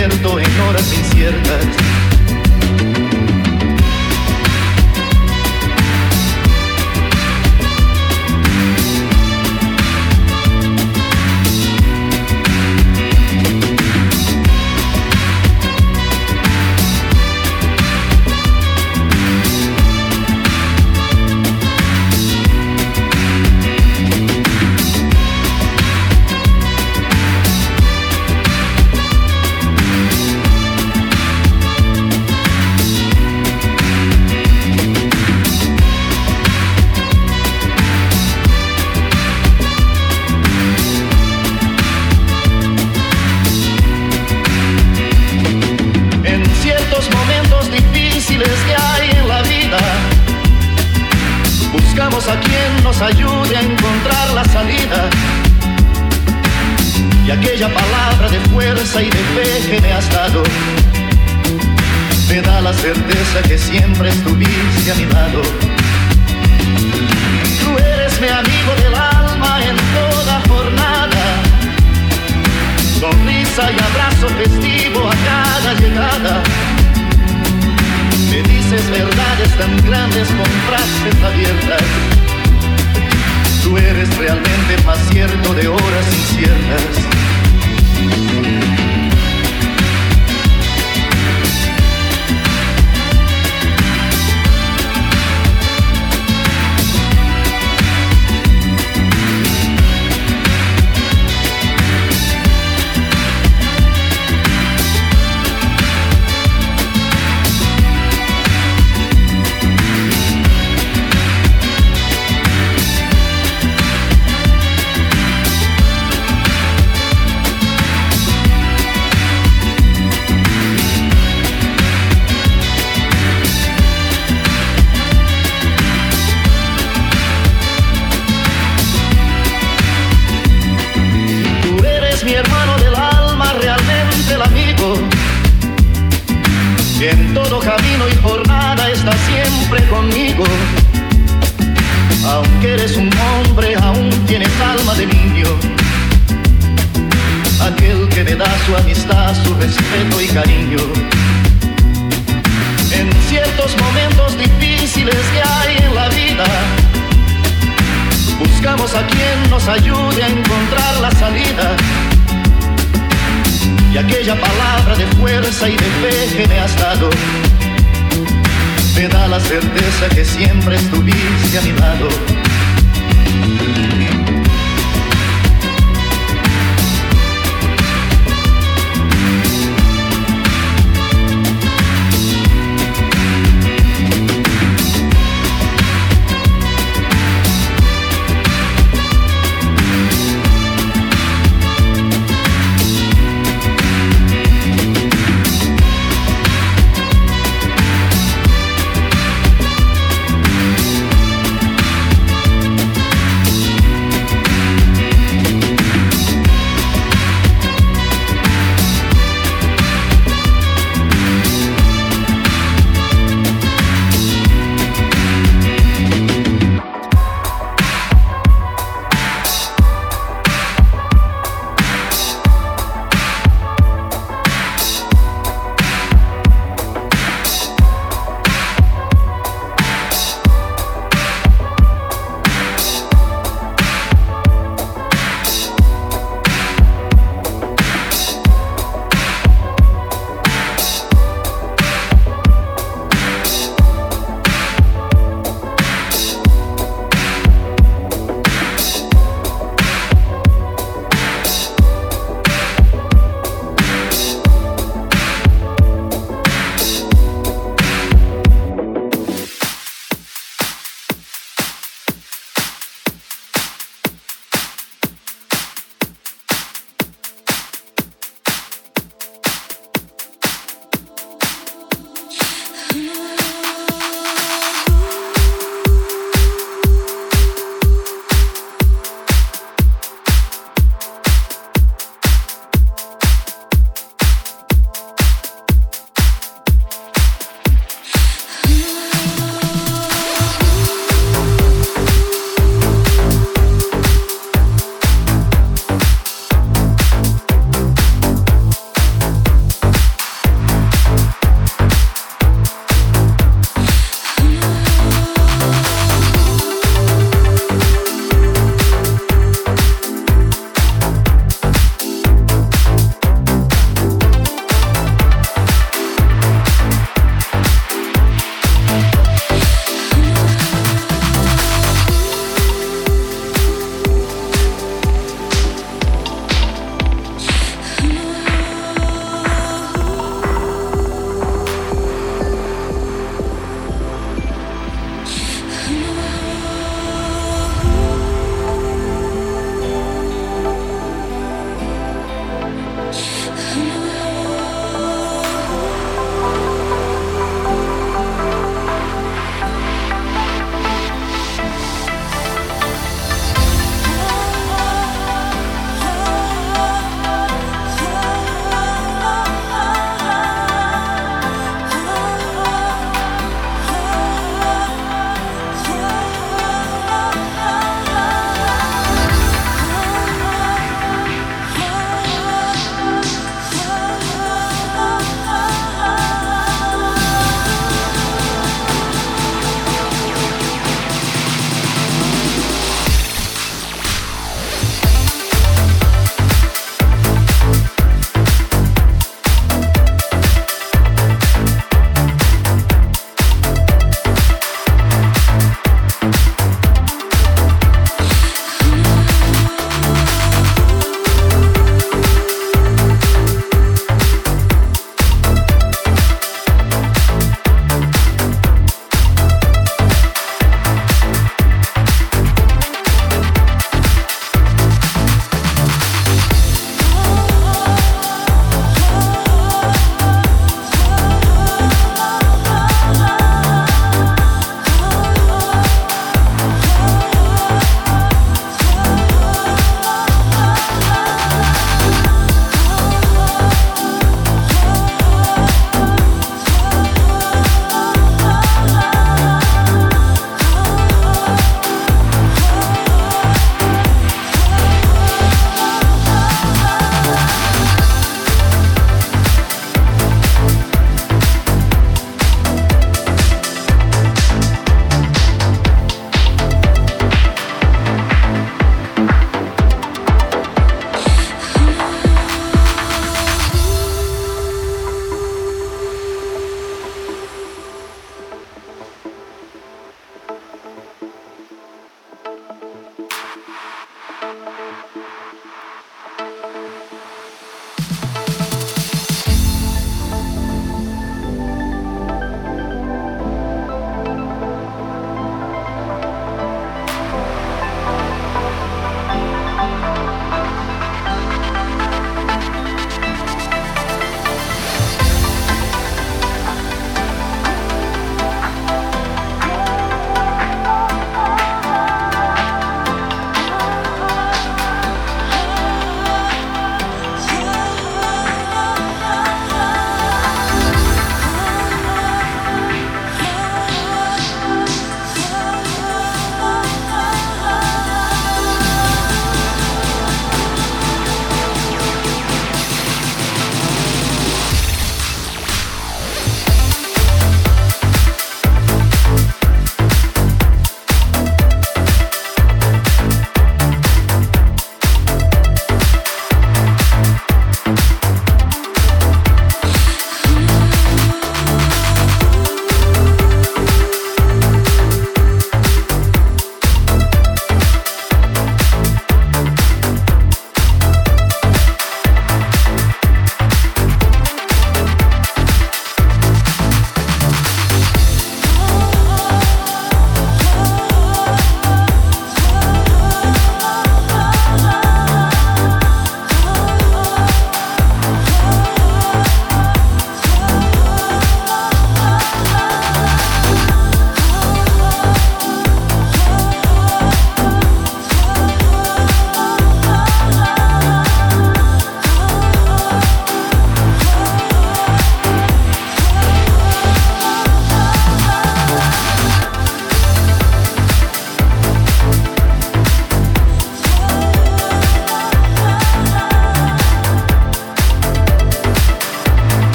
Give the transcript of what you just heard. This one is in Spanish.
Cariño. En ciertos momentos